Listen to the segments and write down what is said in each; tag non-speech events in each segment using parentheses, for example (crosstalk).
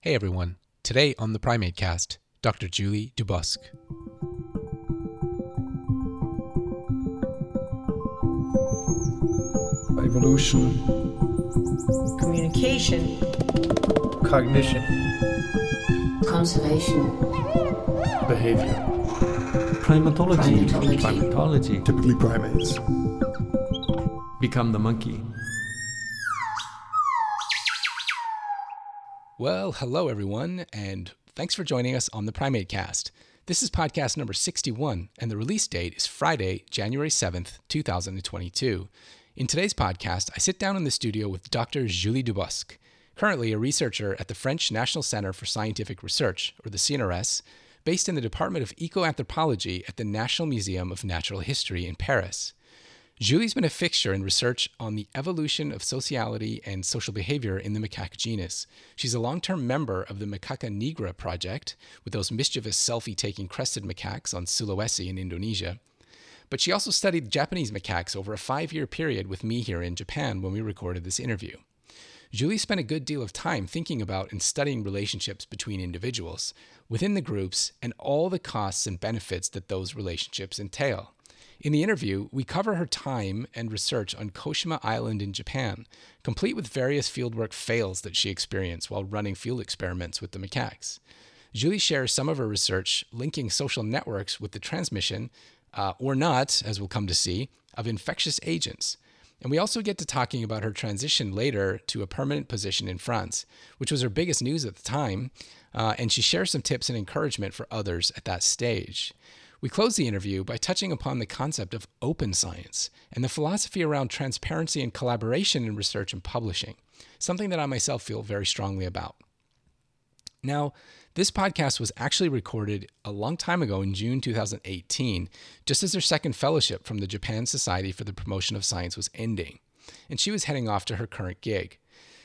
Hey everyone. Today on the Primate Cast, Dr. Julie Duboscq. Evolution, communication, cognition, conservation, behavior. Primatology. Primatology. Primatology. Typically primates. Become the monkey. Well, hello everyone, and thanks for joining us on the Primate Cast. This is podcast number 61, and the release date is Friday, January 7th, 2022. In today's podcast, I sit down in the studio with Dr. Julie Duboscq, currently a researcher at the French National Center for Scientific Research, or the CNRS, based in the Department of Ecoanthropology at the National Museum of Natural History in Paris. Julie's been a fixture in research on the evolution of sociality and social behavior in the macaque genus. She's a long term member of the Macaca Nigra project, with those mischievous selfie taking crested macaques on Sulawesi in Indonesia. But she also studied Japanese macaques over a five year period with me here in Japan when we recorded this interview. Julie spent a good deal of time thinking about and studying relationships between individuals, within the groups, and all the costs and benefits that those relationships entail. In the interview, we cover her time and research on Koshima Island in Japan, complete with various fieldwork fails that she experienced while running field experiments with the macaques. Julie shares some of her research linking social networks with the transmission, uh, or not, as we'll come to see, of infectious agents. And we also get to talking about her transition later to a permanent position in France, which was her biggest news at the time. Uh, and she shares some tips and encouragement for others at that stage. We close the interview by touching upon the concept of open science and the philosophy around transparency and collaboration in research and publishing, something that I myself feel very strongly about. Now, this podcast was actually recorded a long time ago in June 2018, just as her second fellowship from the Japan Society for the Promotion of Science was ending, and she was heading off to her current gig.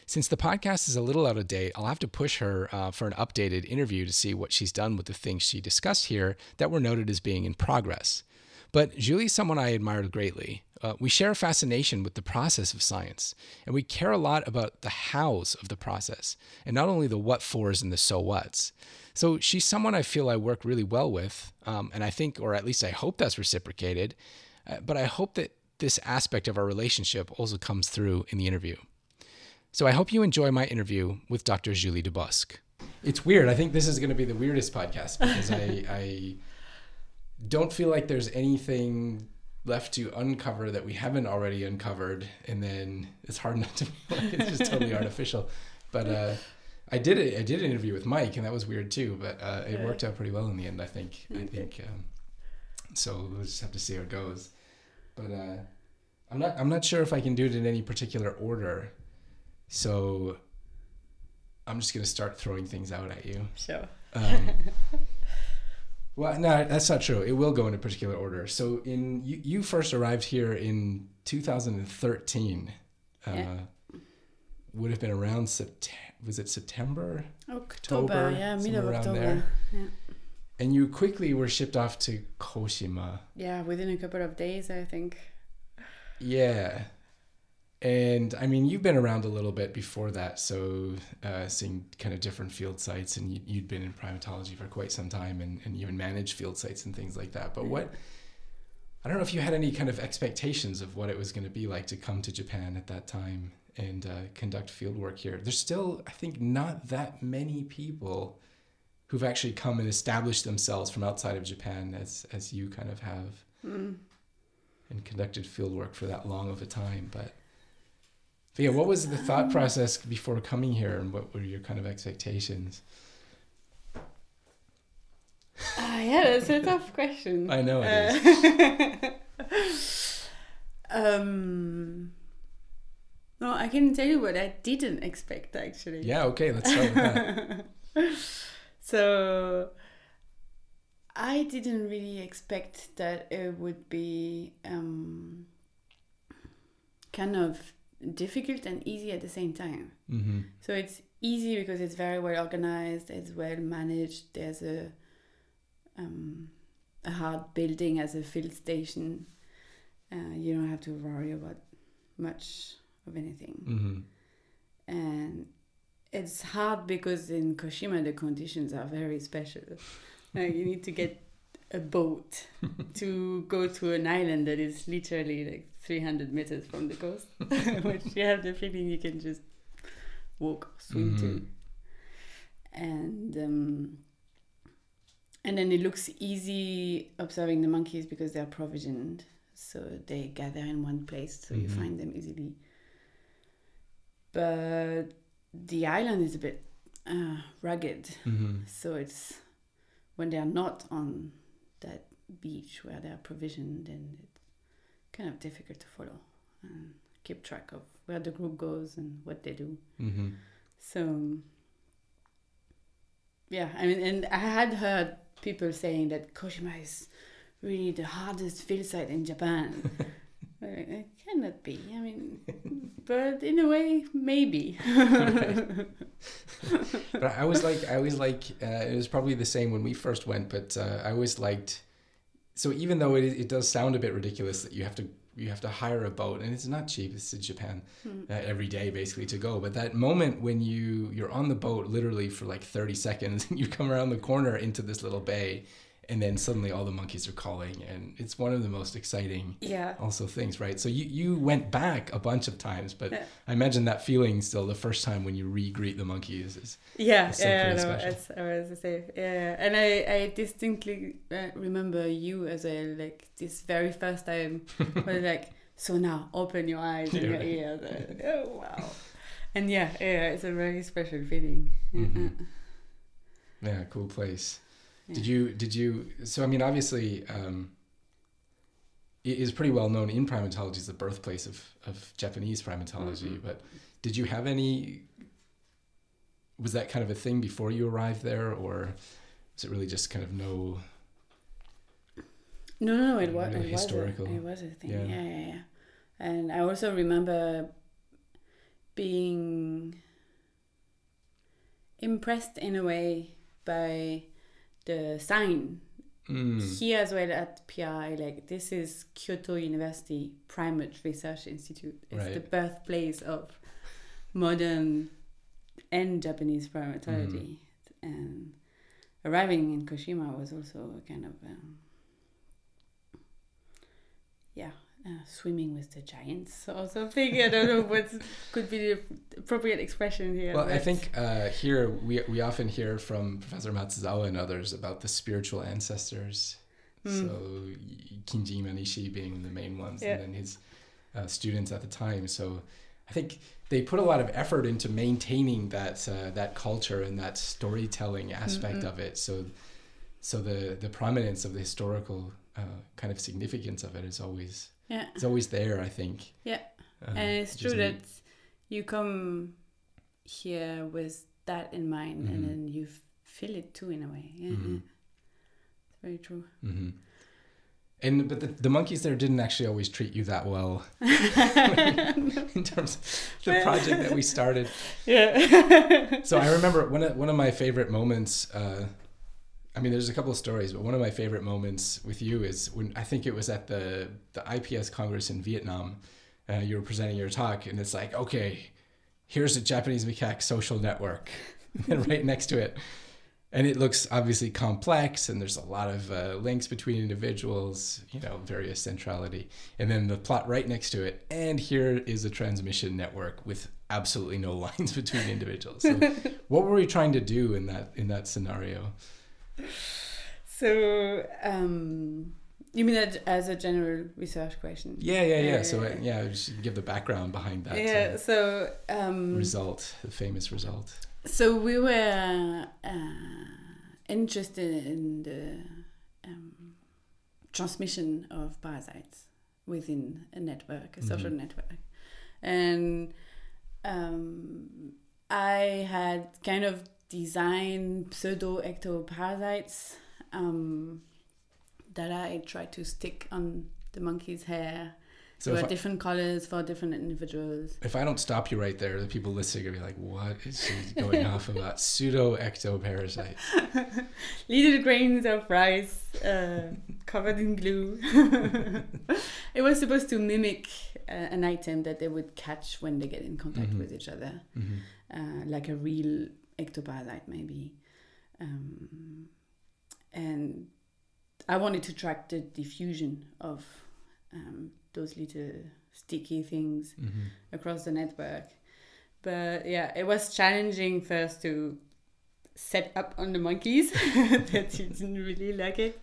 Since the podcast is a little out of date, I'll have to push her uh, for an updated interview to see what she's done with the things she discussed here that were noted as being in progress. But Julie is someone I admired greatly. Uh, we share a fascination with the process of science, and we care a lot about the hows of the process, and not only the what fors and the so whats. So she's someone I feel I work really well with, um, and I think, or at least I hope that's reciprocated. Uh, but I hope that this aspect of our relationship also comes through in the interview. So I hope you enjoy my interview with Dr. Julie Duboscq. It's weird. I think this is going to be the weirdest podcast because I, (laughs) I don't feel like there's anything left to uncover that we haven't already uncovered, and then it's hard (laughs) not to feel like it's just totally (laughs) artificial. But uh, I did it. I did an interview with Mike, and that was weird too. But uh, it worked out pretty well in the end. I think. I think. Um, so we'll just have to see how it goes. But uh, I'm not. I'm not sure if I can do it in any particular order. So I'm just gonna start throwing things out at you. Sure. Um, (laughs) well, no, that's not true. It will go in a particular order. So, in you, you first arrived here in 2013. Uh, Yeah. Would have been around September. Was it September? October, October, yeah, mid of October. there. Yeah. And you quickly were shipped off to Koshima. yeah, within a couple of days, I think. Yeah. And I mean, you've been around a little bit before that, so uh, seeing kind of different field sites, and you, you'd been in primatology for quite some time and, and even managed field sites and things like that. But what, I don't know if you had any kind of expectations of what it was going to be like to come to Japan at that time and uh, conduct field work here. There's still, I think, not that many people who've actually come and established themselves from outside of Japan as, as you kind of have Mm. and conducted field work for that long of a time. But, but yeah, what was the thought process before coming here, and what were your kind of expectations? Ah, yeah, that's a tough question. I know it is. (laughs) um, no, I can tell you what I didn't expect actually. Yeah, okay, let's start with that. (laughs) so I didn't really expect that it would be um, kind of difficult and easy at the same time. hmm So it's easy because it's very well organized, it's well managed. There's a um, a hard building as a field station. Uh, you don't have to worry about much of anything, hmm and it's hard because in Koshima the conditions are very special. (laughs) Like you need to get a boat (laughs) to go to an island that is literally like 300 meters from the coast, (laughs) which you have the feeling you can just walk swim to. Mhm. And um, and then it looks easy observing the monkeys because they're provisioned, so they gather in one place, so you Mhm. find them easily. But the island is a bit uh, rugged, Mhm. so it's when they are not on that beach where they are provisioned, and it's kind of difficult to follow and keep track of where the group goes and what they do. Mhm. So yeah, I mean, and I had heard people saying that Koshima is really the hardest field site in Japan. (laughs) It cannot be. I mean, (laughs) but in a way, maybe. (laughs) but I always like I always like uh, it was probably the same when we first went, but uh, I always liked. So even though it, it does sound a bit ridiculous that you have to you have to hire a boat and it's not cheap. It's in Japan uh, every day basically to go. But that moment when you you're on the boat literally for like thirty seconds (laughs) and you come around the corner into this little bay, and then suddenly all the monkeys are calling, and it's one of the most exciting yeah. also things, right? So you, you went back a bunch of times, but Yeah. I imagine that feeling still the first time when you re-greet the monkeys is Yeah, so yeah, no, special. it's, I was same. Yeah, and I, I distinctly uh, remember you as a like this very first time, (laughs) where like, so now open your eyes and Yeah, your right. ears. and, oh wow! And yeah, yeah, it's a very special feeling. Mhm. yeah. yeah, cool place. Did you did you so I mean obviously um it is pretty well known in primatology as the birthplace of, of Japanese primatology, Mhm. but did you have any was that kind of a thing before you arrived there or was it really just kind of no No, no, no, it was really it was historical. a, it was a thing. Yeah. Yeah. yeah, yeah, And I also remember being impressed in a way by the sign Mm, here as well at PI. Like this is Kyoto University Primate Research Institute. It's the birthplace of modern and Japanese primatology. Mm-hmm. And arriving in Koshima was also a kind of um, yeah, uh, swimming with the giants or something. I don't know (laughs) what could be the appropriate expression here. Well, I think uh, here we, we often hear from Professor Matsuzawa and others about the spiritual ancestors. Hmm. So Kinji Imanishi being the main ones, Yeah. and then his uh, students at the time. So I think they put a lot of effort into maintaining that uh, that culture and that storytelling aspect Mm-mm. of it. So so the the prominence of the historical uh, kind of significance of it is always yeah. it's always there. I think. Yeah. Uh, and it's true neat. that you come here with that in mind Mhm. and then you feel it too in a way yeah, Mhm. yeah. it's very true hmm And but the, the monkeys there didn't actually always treat you that well (laughs) (laughs) in terms of the project that we started. (laughs) yeah So I remember one of one of my favorite moments. Uh, I mean, there's a couple of stories, but one of my favorite moments with you is when I think it was at the the IPS Congress in Vietnam. Uh, you were presenting your talk, and it's like, okay, here's a Japanese macaque social network, (laughs) and right next to it, and it looks obviously complex, and there's a lot of uh, links between individuals, you know, various centrality, and then the plot right next to it, and here is a transmission network with absolutely no (laughs) lines between individuals. So (laughs) what were we trying to do in that in that scenario? So um you mean that as a general research question Yeah, yeah, yeah. So Uh, uh, yeah, just give the background behind that yeah uh, so um result, the famous result. So we were uh, interested in the um, transmission of parasites within a network, a social Mhm. network, and um, I had kind of designed pseudo ectoparasites um, that I try to stick on the monkey's hair So there I, different colors for different individuals. if I don't stop you right there, the people listening are be like, "What is she going off about?" (laughs) Pseudo ectoparasites. (laughs) Little grains of rice uh, covered in glue. (laughs) it was supposed to mimic uh, an item that they would catch when they get in contact Mhm. with each other, hmm uh, like a real ectoparasite, maybe. Um, and I wanted to track the diffusion of um, those little sticky things hmm across the network. But yeah, it was challenging first to set up on the monkeys (laughs) that you didn't really like it,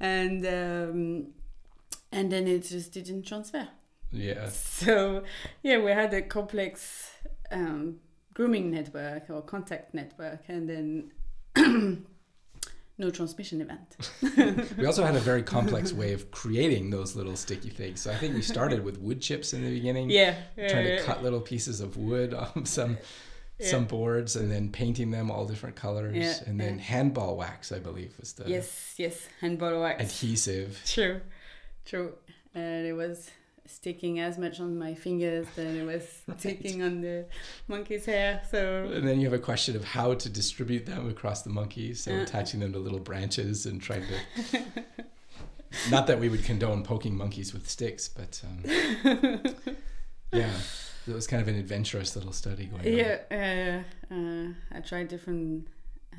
and um, and then it just didn't transfer. Yeah. So yeah, we had a complex um, grooming network or contact network, and then. (clears throat) no transmission event. (laughs) We also had a very complex (laughs) way of creating those little sticky things. So I think we started with wood chips in the beginning. Yeah, yeah, trying to yeah. cut little pieces of wood off some Yeah. some boards and then painting them all different colors Yeah, and then yeah. handball wax i believe was the Yes, yes, handball wax. adhesive True, true. And it was sticking as much on my fingers than it was (laughs) sticking on the monkey's hair. So and then you have a question of how to distribute them across the monkeys so Uh. attaching them to little branches and trying to (laughs) not that we would condone poking monkeys with sticks but um, yeah it was kind of an adventurous little study going on yeah, uh, uh, I tried different uh,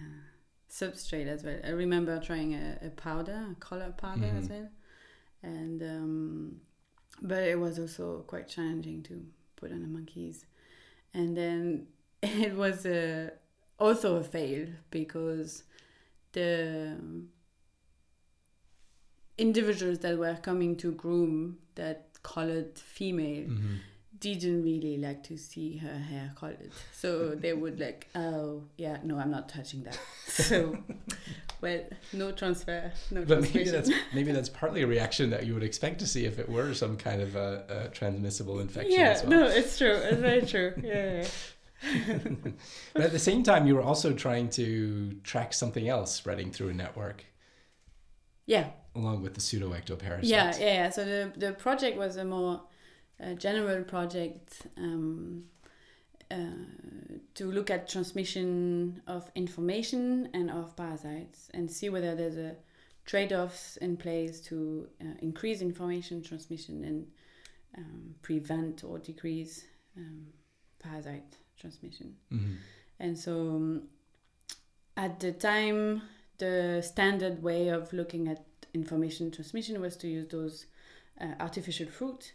substrate as well. I remember trying a, a powder, a color powder as Mhm. well, and um, but it was also quite challenging to put on the monkeys, and then (laughs) it was a, also a fail because the individuals that were coming to groom that colored female Mhm. didn't really like to see her hair colored. So they would like, oh yeah, no, I'm not touching that. (laughs) So, well, no transfer, no but maybe that's (laughs) maybe that's partly a reaction that you would expect to see if it were some kind of a, a transmissible infection yeah, as well. no, it's true. It's very true. Yeah. (laughs) but at the same time, you were also trying to track something else spreading through a network Yeah. along with the pseudoectoparasites. Yeah, yeah, yeah. So the the project was a more uh, general project um, to look at transmission of information and of parasites and see whether there's a trade-offs in place to uh, increase information transmission and um, prevent or decrease um, parasite transmission. Mhm. And so um, at the time, the standard way of looking at information transmission was to use those uh, artificial fruit,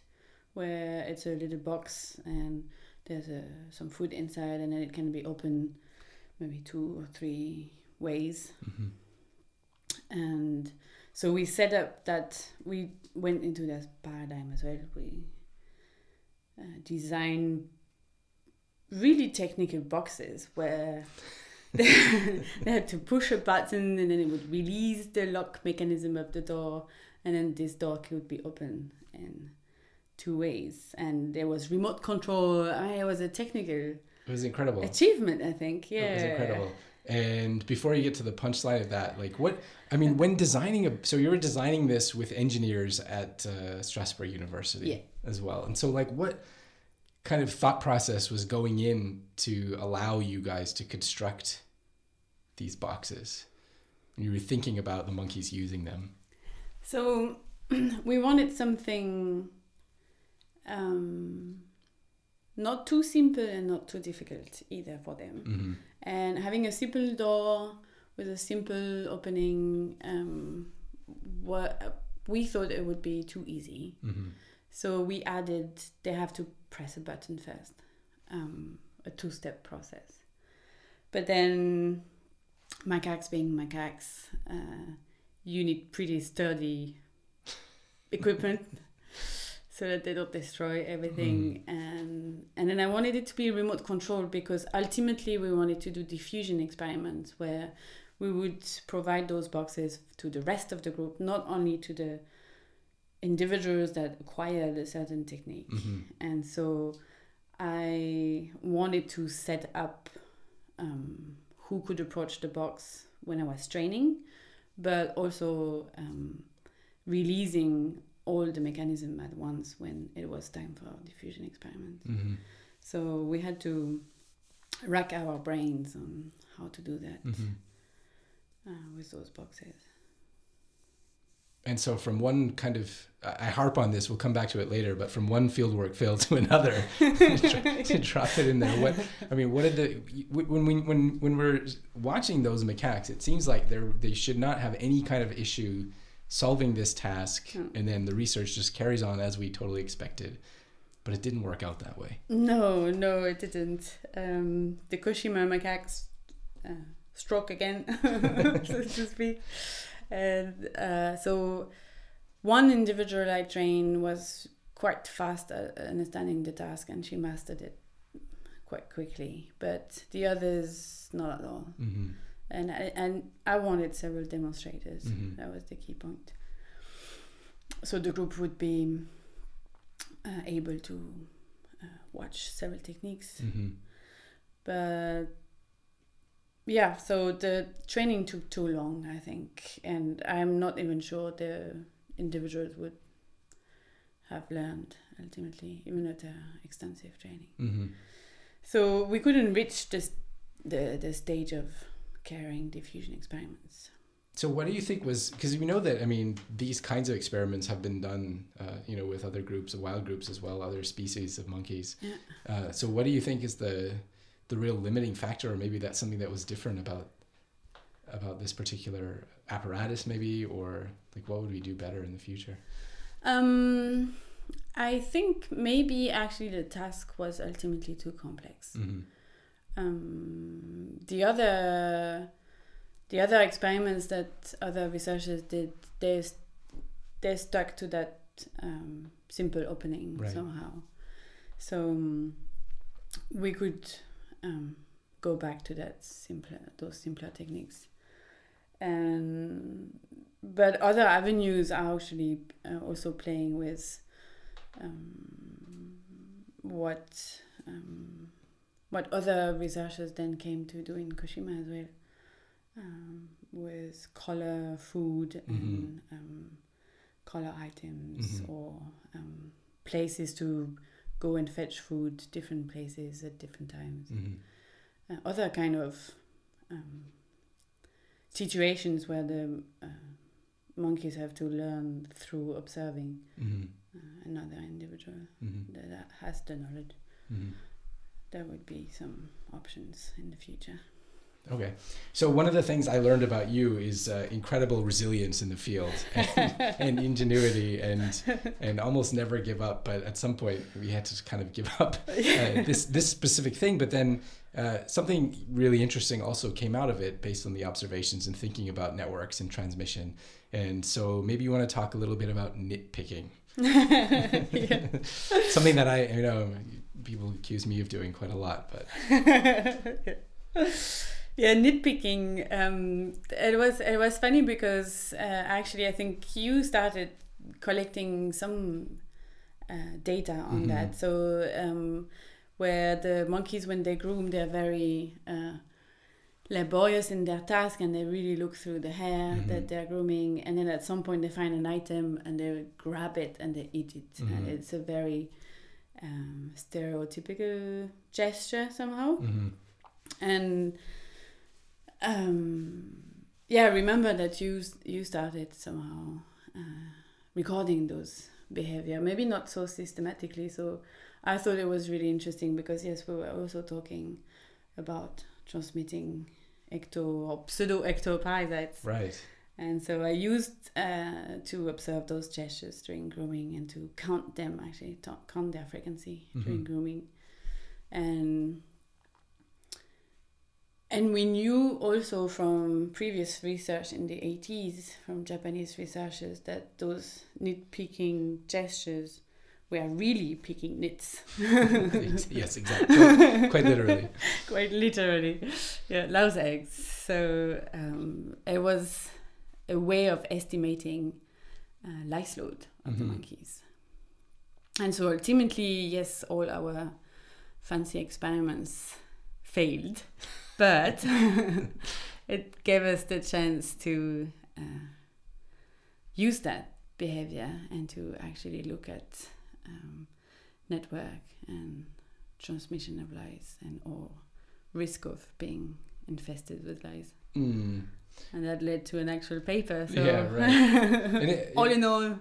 where it's a little box and there's a, some food inside, and then it can be open maybe two or three ways. Mhm. And so we set up that we went into that paradigm as well. We uh, designed really technical boxes where (laughs) they, had to push a button and then it would release the lock mechanism of the door and then this door could be open in two ways and there was remote control I mean, it was a technical It was incredible. achievement i think yeah It was incredible. And before you get to the punchline of that, like what I mean, when designing a so you were designing this with engineers at uh, Strasbourg University Yeah. as well, and so like what kind of thought process was going in to allow you guys to construct these boxes? When you were thinking about the monkeys using them. So (clears throat) we wanted something um, not too simple and not too difficult either for them. hmm And having a simple door with a simple opening, um, what we thought it would be too easy. hmm So we added they have to press a button first, um, a two-step process. But then macaques being macaques, uh, you need pretty sturdy equipment (laughs) so that they don't destroy everything. And and then I wanted it to be remote controlled because ultimately we wanted to do diffusion experiments where we would provide those boxes to the rest of the group, not only to the individuals that acquired a certain technique. hmm And so I wanted to set up um, who could approach the box when I was training, but also um, releasing all the mechanism at once when it was time for diffusion experiments. hmm So we had to rack our brains on how to do that hmm uh, with those boxes. And so, from one kind of, I harp on this. We'll come back to it later. But from one fieldwork fail to (laughs) another, (laughs) (laughs) to drop it in there. What I mean, what did the when we when when we're watching those macaques, it seems like they they should not have any kind of issue solving this task, Hmm. and then the research just carries on as we totally expected. But it didn't work out that way. No, no, it didn't. Um, the Koshima macaques uh, stroke again, (laughs) so to speak. And uh, so one individual I trained was quite fast at understanding the task and she mastered it quite quickly. But the others, not at all. hmm And I, and I wanted several demonstrators. Mhm. That was the key point. So the group would be uh, able to uh, watch several techniques. hmm But yeah, so the training took too long, I think, and I'm not even sure the individuals would have learned ultimately, even at extensive training. hmm So we couldn't reach this the the stage of carrying diffusion experiments. So, what do you think was because we know that I mean these kinds of experiments have been done, uh, you know, with other groups, of wild groups as well, other species of monkeys. Yeah. Uh, so, what do you think is the the real limiting factor, or maybe that's something that was different about about this particular apparatus, maybe, or like what would we do better in the future? Um, I think maybe actually the task was ultimately too complex. hmm Um, the other the other experiments that other researchers did, they they stuck to that um, simple opening Right. somehow. So um, we could um, go back to that simpler those simpler techniques. And but other avenues are actually uh, also playing with um, what um, what other researchers then came to do in Koshima as well, um, with color, food, and um, color items, Mhm. or um, places to go and fetch food, different places at different times. hmm Uh, other kind of um, situations where the uh, monkeys have to learn through observing hmm uh, another individual hmm that that has the knowledge. There would be some options in the future. Okay. So one of the things I learned about you is uh, incredible resilience in the field (laughs) and, and ingenuity and and almost never give up. But at some point we had to kind of give up uh, (laughs) this this specific thing. But then uh, something really interesting also came out of it based on the observations and thinking about networks and transmission. And so maybe you want to talk a little bit about nitpicking. (laughs) Something that I you know people accuse me of doing quite a lot, but (laughs) yeah, nitpicking. Um, it was it was funny because uh, actually I think you started collecting some uh, data on Mhm. that. So um, where the monkeys when they groom, they're very uh, laborious in their task and they really look through the hair Mhm. that they're grooming, and then at some point they find an item and they grab it and they eat it, and Mhm. it's a very um, stereotypical gesture somehow mhm. and um, yeah, remember that you you started somehow uh, recording those behavior. Maybe not so systematically. So I thought it was really interesting because yes, we were also talking about transmitting ecto or pseudo ectoparasites, right. And so I used uh, to observe those gestures during grooming and to count them actually, to count their frequency during Mhm. grooming, and and we knew also from previous research in the 80s from Japanese researchers that those nitpicking gestures were really picking nits. (laughs) yes, exactly. Quite, quite literally. (laughs) quite literally yeah louse eggs so um, it was a way of estimating uh, lice load of the Mhm. monkeys and so ultimately yes all our fancy experiments failed but (laughs) it gave us the chance to uh, use that behavior and to actually look at um, network and transmission of lice and or risk of being infested with lice. Mm. And that led to an actual paper. So Yeah, (laughs) right. It- all in all,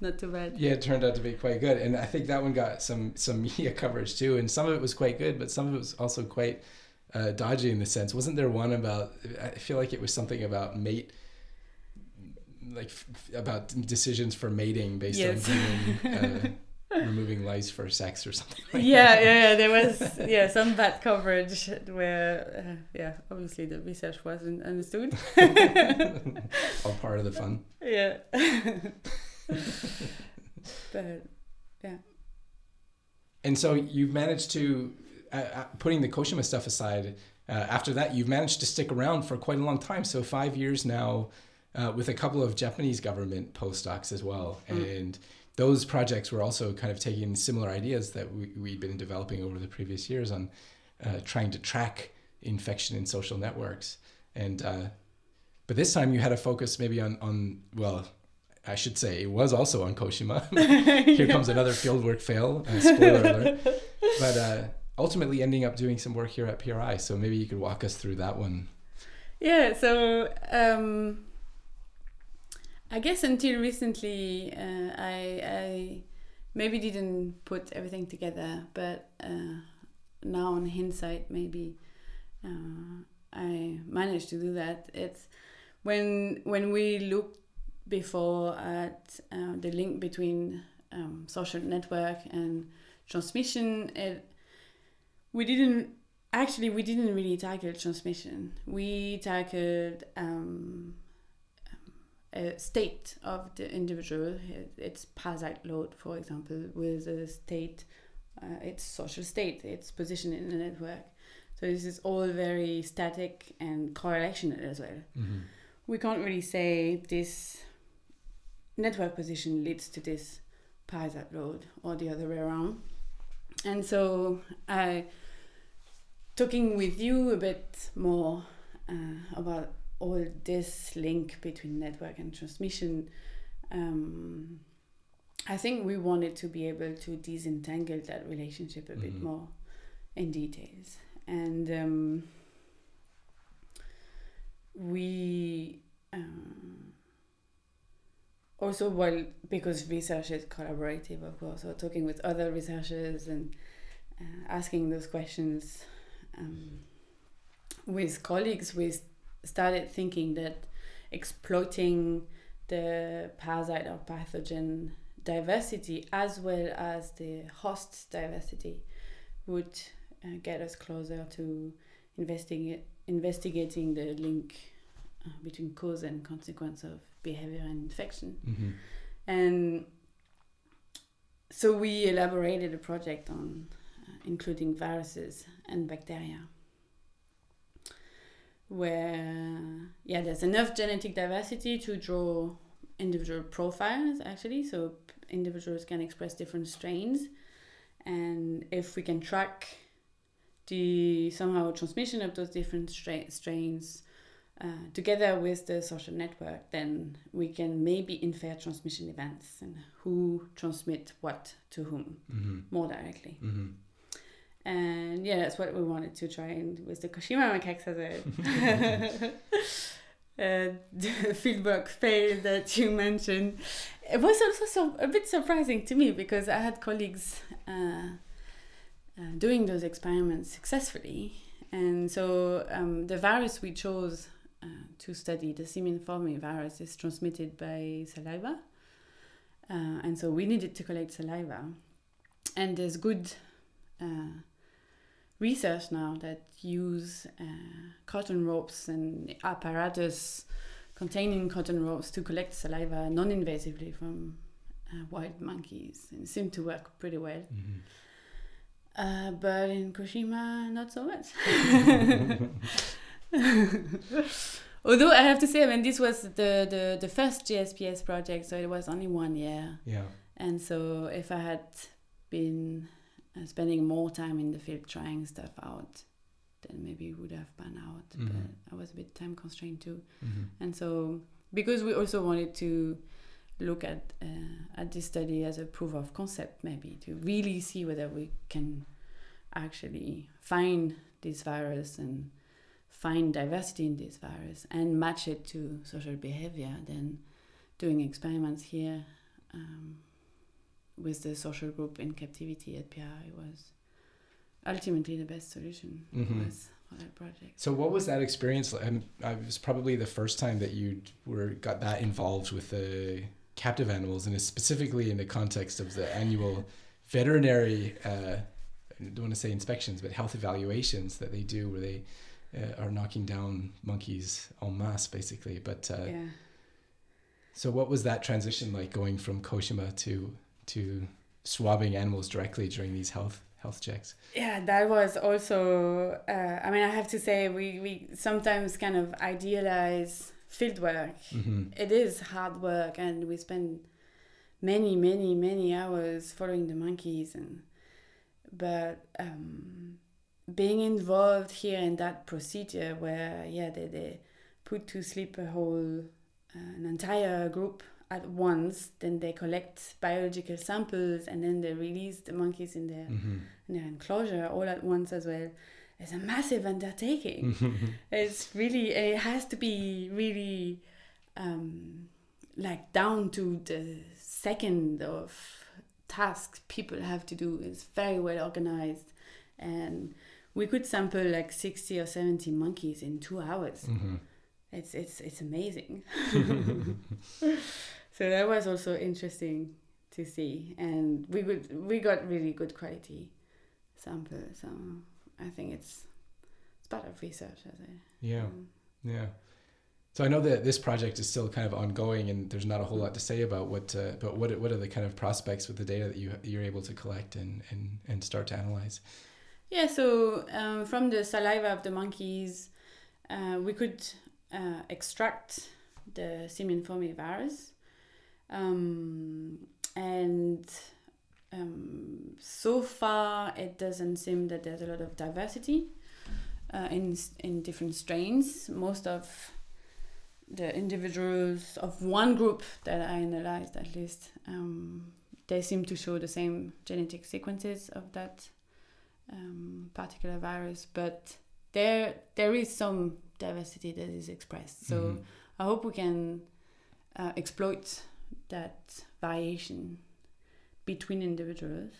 not too bad. Yeah, it turned out to be quite good, and I think that one got some some (laughs) media coverage too. And some of it was quite good, but some of it was also quite uh, dodgy in the sense. Wasn't there one about? I feel like it was something about mate, like f- about decisions for mating based Yes. on removing, uh, (laughs) removing lice for sex or something. Like yeah, that. yeah, yeah. There was (laughs) yeah some bad coverage where uh, yeah obviously the research wasn't understood. (laughs) all part of the fun. yeah. (laughs) but yeah. And so you've managed to, uh, uh, putting the Koshima stuff aside, uh, after that, you've managed to stick around for quite a long time. So five years now, uh, with a couple of Japanese government postdocs as well. And those projects were also kind of taking similar ideas that we, we'd been developing over the previous years on uh, trying to track infection in social networks. And uh, but this time you had a focus maybe on on well, I should say it was also on Koshima. (laughs) Here comes another fieldwork fail. Uh, spoiler alert. But uh, ultimately ending up doing some work here at PRI. So maybe you could walk us through that one. yeah, so um, I guess until recently, uh, I I maybe didn't put everything together, but uh, now on hindsight, maybe uh, I managed to do that. It's when when we looked before at uh, the link between um, social network and transmission, it we didn't actually we didn't really tackle transmission. We tackled um, a state of the individual, its parasite load, for example, with a state, uh, its social state, its position in the network. So this is all very static and correlational as well. We can't really say this network position leads to this parasite load or the other way around. And so I talking with you a bit more uh, about all this link between network and transmission. Um, I think we wanted to be able to disentangle that relationship a bit Mhm. more in details, and um, we um, also well because research is collaborative, of course, so talking with other researchers and uh, asking those questions um, with colleagues, s- started thinking that exploiting the parasite or pathogen diversity as well as the host diversity would uh, get us closer to investigating the link uh, between cause and consequence of behavior and infection. Mm-hmm. And so we elaborated a project on uh, including viruses and bacteria, where yeah, there's enough genetic diversity to draw individual profiles actually, so individuals can express different strains, and if we can track the somehow transmission of those different stra- strains uh, together with the social network, then we can maybe infer transmission events and who transmit what to whom Mm-hmm. more directly. Mm-hmm. And yeah, that's what we wanted to try and with the Koshima macaques as a (laughs) uh, (laughs) fieldwork fail that you mentioned. It was also so, a bit surprising to me because I had colleagues uh, uh, doing those experiments successfully. And so um, the virus we chose uh, to study, the simian virus, is transmitted by saliva. Uh, and so we needed to collect saliva. And there's good uh, research now that use uh, cotton ropes and apparatus containing cotton ropes to collect saliva non-invasively from uh, wild monkeys and it seemed to work pretty well. Mm-hmm. Uh, but in Koshima, not so much. (laughs) Although I have to say, I mean, this was the, the, the first JSPS project, so it was only one year. Yeah. And so if I had been uh, spending more time in the field trying stuff out, then maybe would have panned out. Mhm. But I was a bit time constrained too. Mm-hmm. And so because we also wanted to look at uh, at this study as a proof of concept, maybe to really see whether we can actually find this virus and find diversity in this virus and match it to social behavior. Then doing experiments here um, with the social group in captivity at PI was ultimately the best solution Mhm. was for that project. So what was that experience like? I was probably the first time that you were got that involved with the captive animals, and specifically in the context of the annual veterinary. Uh, I don't want to say inspections, but health evaluations that they do, where they uh, are knocking down monkeys en masse, basically. But uh, yeah. so, what was that transition like, going from Koshima to to swabbing animals directly during these health health checks? Yeah, that was also. Uh, I mean, I have to say, we we sometimes kind of idealize field work. hmm It is hard work, and we spend many, many, many hours following the monkeys, and but um, being involved here in that procedure where yeah they, they put to sleep a whole uh, an entire group at once then they collect biological samples and then they release the monkeys in their hmm in their enclosure all at once as well. It's a massive undertaking. Mm-hmm. (laughs) it's really it has to be really um, like down to the second of tasks people have to do. It's very well organized. And we could sample like 60 or 70 monkeys in two hours. Hmm it's it's it's amazing (laughs) (laughs) so that was also interesting to see and we could we got really good quality samples so i think it's it's part of research as a Yeah. um, Yeah. So I know that this project is still kind of ongoing, and there's not a whole lot to say about what. Uh, but what what are the kind of prospects with the data that you you're able to collect and and and start to analyze? Yeah, so um, from the saliva of the monkeys, uh, we could uh, extract the simian foamy virus. Um, and um, so far, it doesn't seem that there's a lot of diversity uh, in, in different strains. Most of the individuals of one group that I analyzed, at least, um, they seem to show the same genetic sequences of that um, particular virus, but there there is some diversity that is expressed. So Mhm. I hope we can uh, exploit that variation between individuals.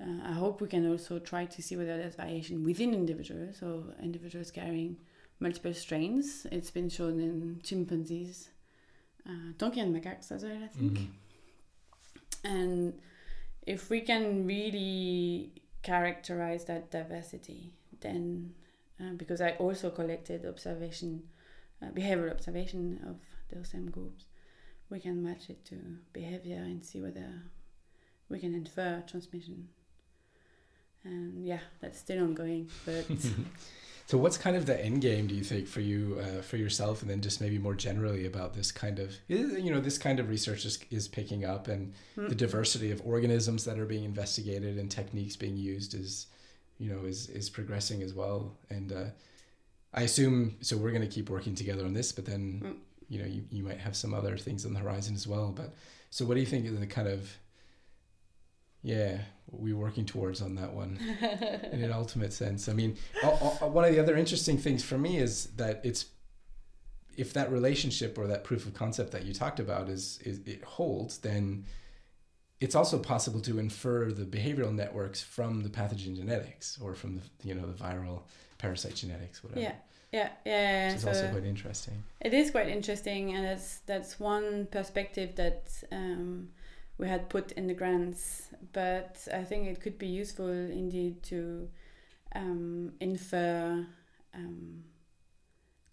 Uh, I hope we can also try to see whether there's variation within individuals, so individuals carrying multiple strains. It's been shown in chimpanzees, uh, donkey and macaques as well, I think. Mhm. And if we can really characterize that diversity, then uh, because I also collected observation, uh, behavioral observation of those same groups, we can match it to behavior and see whether we can infer transmission. And yeah, that's still ongoing, but (laughs) So what's kind of the end game, do you think, for you uh, for yourself, and then just maybe more generally about this kind of you know this kind of research is, is picking up, and the diversity of organisms that are being investigated and techniques being used is you know is is progressing as well. And uh, I assume so. We're going to keep working together on this, but then Mm. You know you, you might have some other things on the horizon as well. But so what do you think is the kind of yeah what we're working towards on that one (laughs) in an ultimate sense? I mean, one of the other interesting things for me is that it's if that relationship or that proof of concept that you talked about is, is it holds, then it's also possible to infer the behavioral networks from the pathogen genetics or from the you know the viral parasite genetics, whatever. yeah, yeah, yeah. Which is so- also quite interesting. It is quite interesting, and that's that's one perspective that um, we had put in the grants. But I think it could be useful indeed to um, infer um,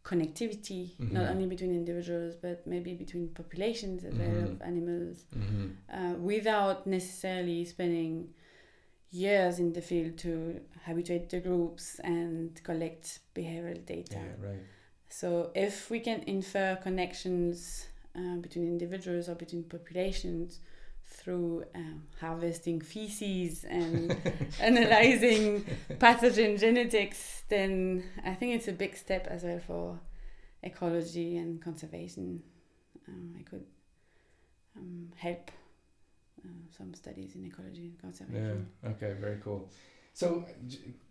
connectivity, not Mhm. only between individuals but maybe between populations as well Mhm. of animals, hmm uh, without necessarily spending years in the field to habituate the groups and collect behavioral data. Yeah, right. So if we can infer connections uh, between individuals or between populations through um, harvesting feces and (laughs) analyzing pathogen genetics, then I think it's a big step as well for ecology and conservation. Um, I could um, help uh, some studies in ecology and Yeah. conservation. Okay. Very cool. So,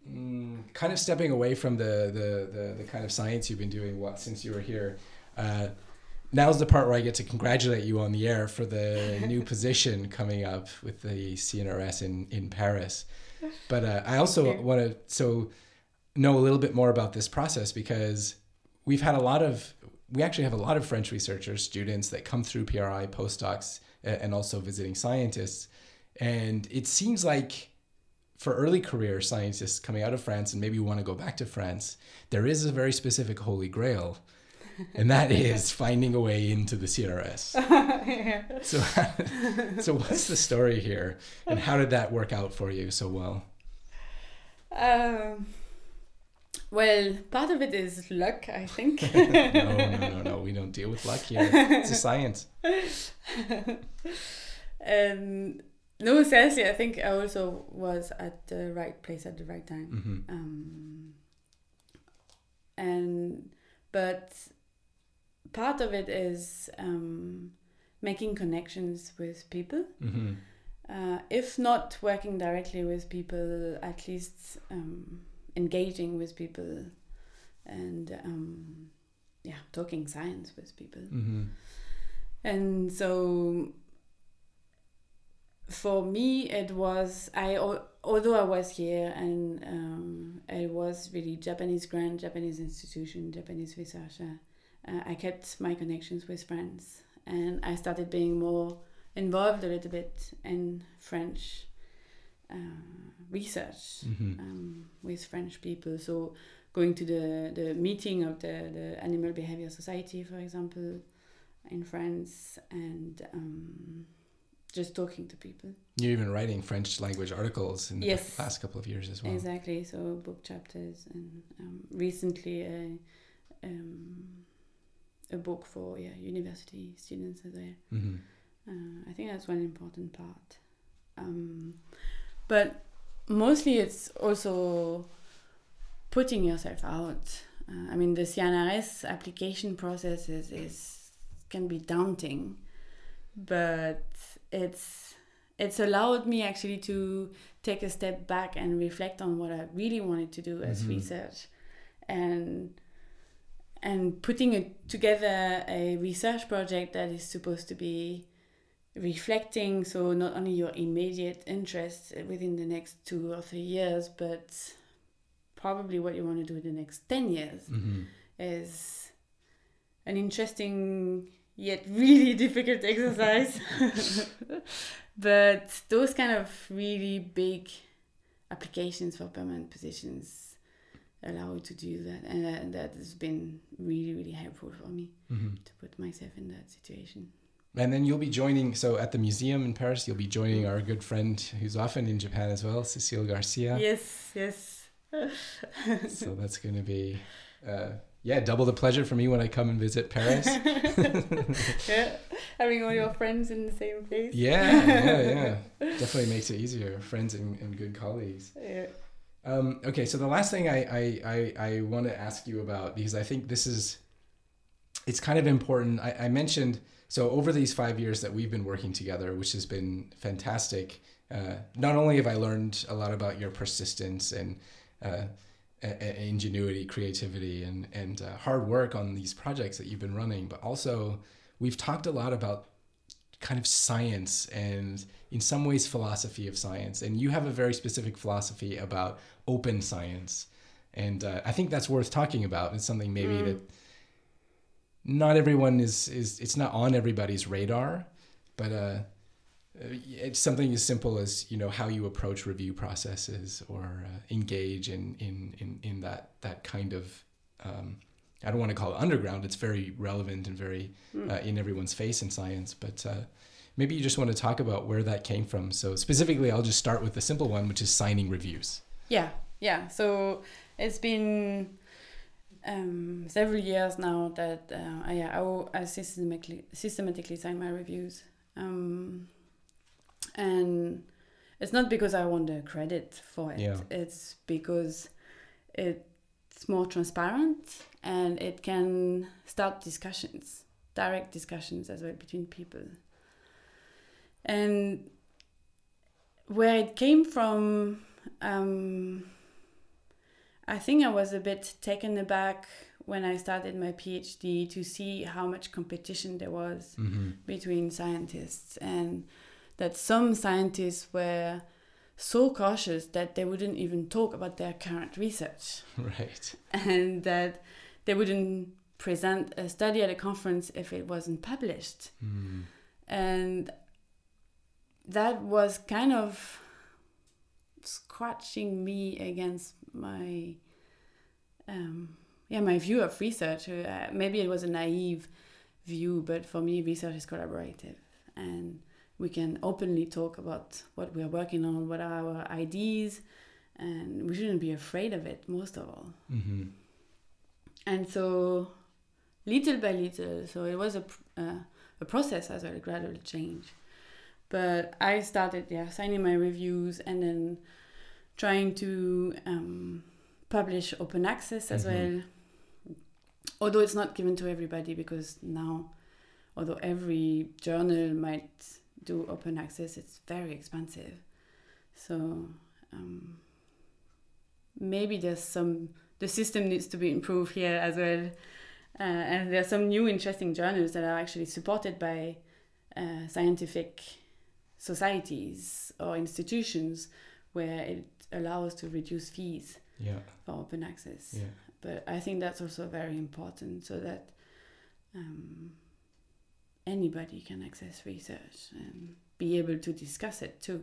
mm, kind of stepping away from the, the, the, the kind of science you've been doing what since you were here, uh, now's the part where I get to congratulate you on the air for the (laughs) new position coming up with the CNRS in, in Paris. (laughs) But uh, I also want to so know a little bit more about this process because we've had a lot of we actually have a lot of French researchers, students that come through PRI, postdocs, and also visiting scientists. And it seems like for early career scientists coming out of France and maybe want to go back to France, there is a very specific holy grail, and that (laughs) is finding a way into the CNRS. (laughs) So, (laughs) so what's the story here, and how did that work out for you so well? Um, well, part of it is luck, I think. (laughs) no, no, no, no. We don't deal with luck here. It's a (laughs) science. and no, seriously, I think I also was at the right place at the right time. hmm Um, and but part of it is um, making connections with people. hmm Uh, if not working directly with people, at least um, engaging with people and um, yeah, talking science with people. hmm And so for me, it was I although I was here and um, it was really Japanese grant, Japanese institution, Japanese researcher. Uh, I kept my connections with friends, and I started being more involved a little bit in French uh, research hmm um, with French people. So going to the, the meeting of the, the Animal Behavior Society, for example, in France, and um, just talking to people. You're even writing French language articles in the Yes. last couple of years as well. Exactly. So book chapters, and um, recently a um, a book for yeah university students as well. hmm Uh, I think that's one important part. Um, but mostly it's also putting yourself out. Uh, I mean, the CNRS application process is, is can be daunting, but it's it's allowed me actually to take a step back and reflect on what I really wanted to do as Mhm. research, and and putting it together a research project that is supposed to be reflecting so not only your immediate interests within the next two or three years but probably what you want to do in the next 10 years hmm is an interesting yet really (laughs) difficult exercise. (laughs) But those kind of really big applications for permanent positions allow you to do that and that has been really really helpful for me hmm to put myself in that situation And then you'll be joining. So at the museum in Paris, you'll be joining our good friend who's often in Japan as well, Cecile Garcia. yes yes (laughs) So that's going to be, uh, yeah, double the pleasure for me when I come and visit Paris. (laughs) (laughs) yeah, having all your friends in the same place. yeah, yeah, yeah. Definitely makes it easier. Friends and, and good colleagues. Yeah. Um, okay, so the last thing I, I, I, I want to ask you about, because I think this is, it's kind of important. I, I mentioned, so over these five years that we've been working together, which has been fantastic, uh, not only have I learned a lot about your persistence and uh, ingenuity, creativity, and, and uh, hard work on these projects that you've been running, but also we've talked a lot about kind of science and in some ways philosophy of science. And you have a very specific philosophy about open science. And uh, i think that's worth talking about. It's something maybe Mm. that not everyone is is it's not on everybody's radar but uh uh, it's something as simple as you know how you approach review processes or uh, engage in, in in in that that kind of um, I don't want to call it underground. It's very relevant and very uh, in everyone's face in science. But uh, maybe you just want to talk about where that came from. So specifically, I'll just start with the simple one, which is signing reviews. Yeah, yeah. So it's been um, several years now that uh, I, yeah, I, I systematically systematically sign my reviews, um, and it's not because I want the credit for it. Yeah. It's because it's more transparent and it can start discussions, direct discussions as well between people. and where it came from, um, I think I was a bit taken aback when I started my PhD to see how much competition there was Mm-hmm. between scientists and that some scientists were so cautious that they wouldn't even talk about their current research (laughs) Right. and that they wouldn't present a study at a conference if it wasn't published Mm. and that was kind of scratching me against my um, yeah my view of research. Uh, maybe it was a naive view but for me research is collaborative. And we can openly talk about what we're working on what are our ideas and we shouldn't be afraid of it most of all. Mm-hmm. and so little by little so it was a, uh, a process as well a gradual change. But i started yeah signing my reviews and then trying to um, publish open access as Mhm. well. Although it's not given to everybody because now although every journal might do open access it's very expensive. So um, maybe there's some the system needs to be improved here as well. Uh, and there are some new interesting journals that are actually supported by uh, scientific societies or institutions where it allows to reduce fees Yeah. for open access Yeah. but I think that's also very important so that um, anybody can access research and be able to discuss it too.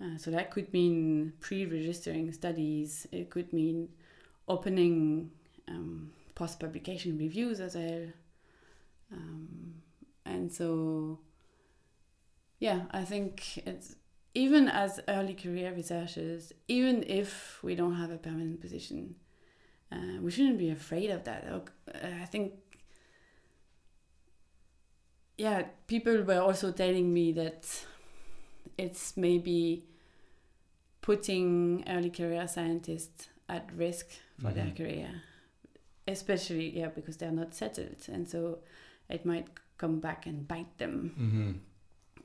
Uh, so that could mean pre-registering studies. It could mean opening um, post-publication reviews as well. Um, and so, yeah, I think it's even as early career researchers, even if we don't have a permanent position, uh, we shouldn't be afraid of that. Uh, I think, yeah, people were also telling me that it's maybe putting early career scientists at risk for their Mhm. career, especially yeah because they're not settled, and so it might come back and bite them. Mm-hmm.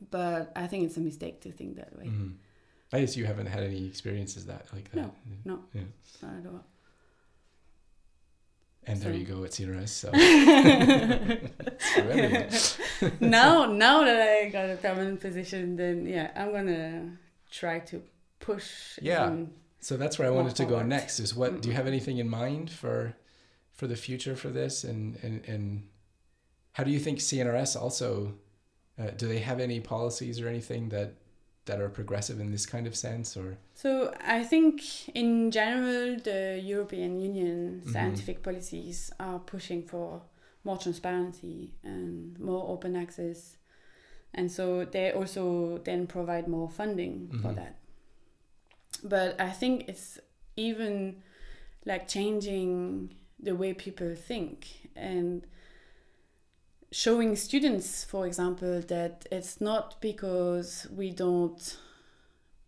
But I think it's a mistake to think that way. Mm-hmm. I guess you haven't had any experiences that like that. No, no. Yeah. Not at all. And there you go at CNRS. So It's (laughs) (laughs) now, now that I got a permanent position, then yeah, I'm gonna try to push. Yeah. So that's where I wanted to go forward. next. Is what do you have anything in mind for for the future for this, and and and how do you think CNRS also uh, do they have any policies or anything that that are progressive in this kind of sense or So I think in general, the European Union Mhm. scientific policies are pushing for more transparency and more open access, and so they also then provide more funding for Mhm. that. But I think it's even like changing the way people think and showing students, for example, that it's not because we don't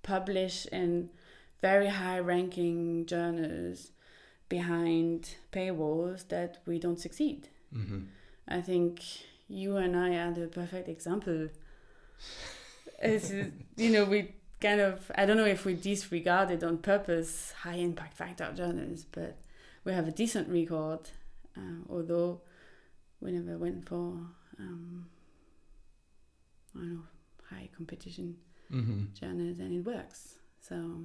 publish in very high ranking journals behind paywalls that we don't succeed. mm-hmm. I think you and I are the perfect example. (laughs) It's, you know, we kind of, I don't know if we disregarded on purpose high impact factor journals, but we have a decent record, uh, although we never went for, um, I don't know, high competition Mm-hmm. journals and it works. So,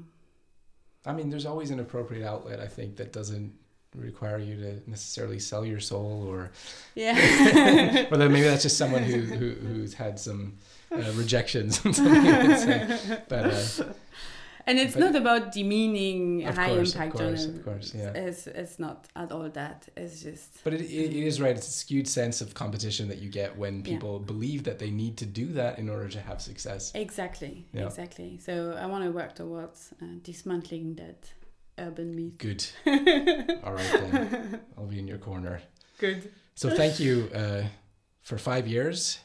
I mean, there's always an appropriate outlet. I think that doesn't require you to necessarily sell your soul, or yeah. (laughs) or then maybe that's just someone who, who who's had some uh, (laughs) rejections. something you would say. But uh, and it's But- not about demeaning Of high course, of impact course, journals. of course, yeah. It's, it's not at all that. It's just but it, it, it is right. It's a skewed sense of competition that you get when Yeah. people believe that they need to do that in order to have success. exactly, Yeah. exactly. So I want to work towards uh, dismantling that urban myth. Good. (laughs) All right then, I'll be in your corner. Good. So thank you uh, for five years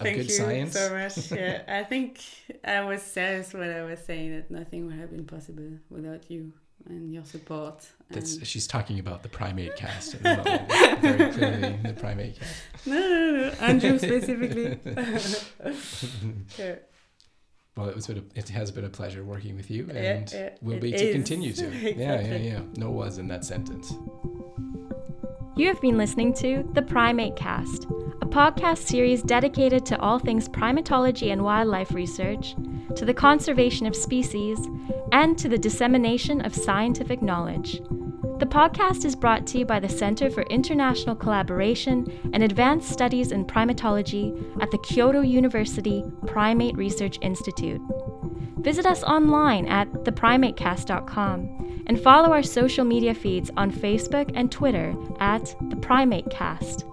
of Thank good you science. so much. (laughs) Yeah, I think I was serious when I was saying that nothing would have been possible without you and your support. That's and- she's talking about the primate cast at the moment. Very clearly, the primate cast. (laughs) no, no, no, Andrew specifically. (laughs) yeah. Well, it was been a, it has been a pleasure working with you, and yeah, will it be to is. continue to. Yeah, yeah, yeah. No was in that sentence. You have been listening to The Primate Cast, a podcast series dedicated to all things primatology and wildlife research, to the conservation of species, and to the dissemination of scientific knowledge. The podcast is brought to you by the Center for International Collaboration and Advanced Studies in Primatology at the Kyoto University Primate Research Institute. Visit us online at theprimatecast.com and follow our social media feeds on Facebook and Twitter at The Primate Cast.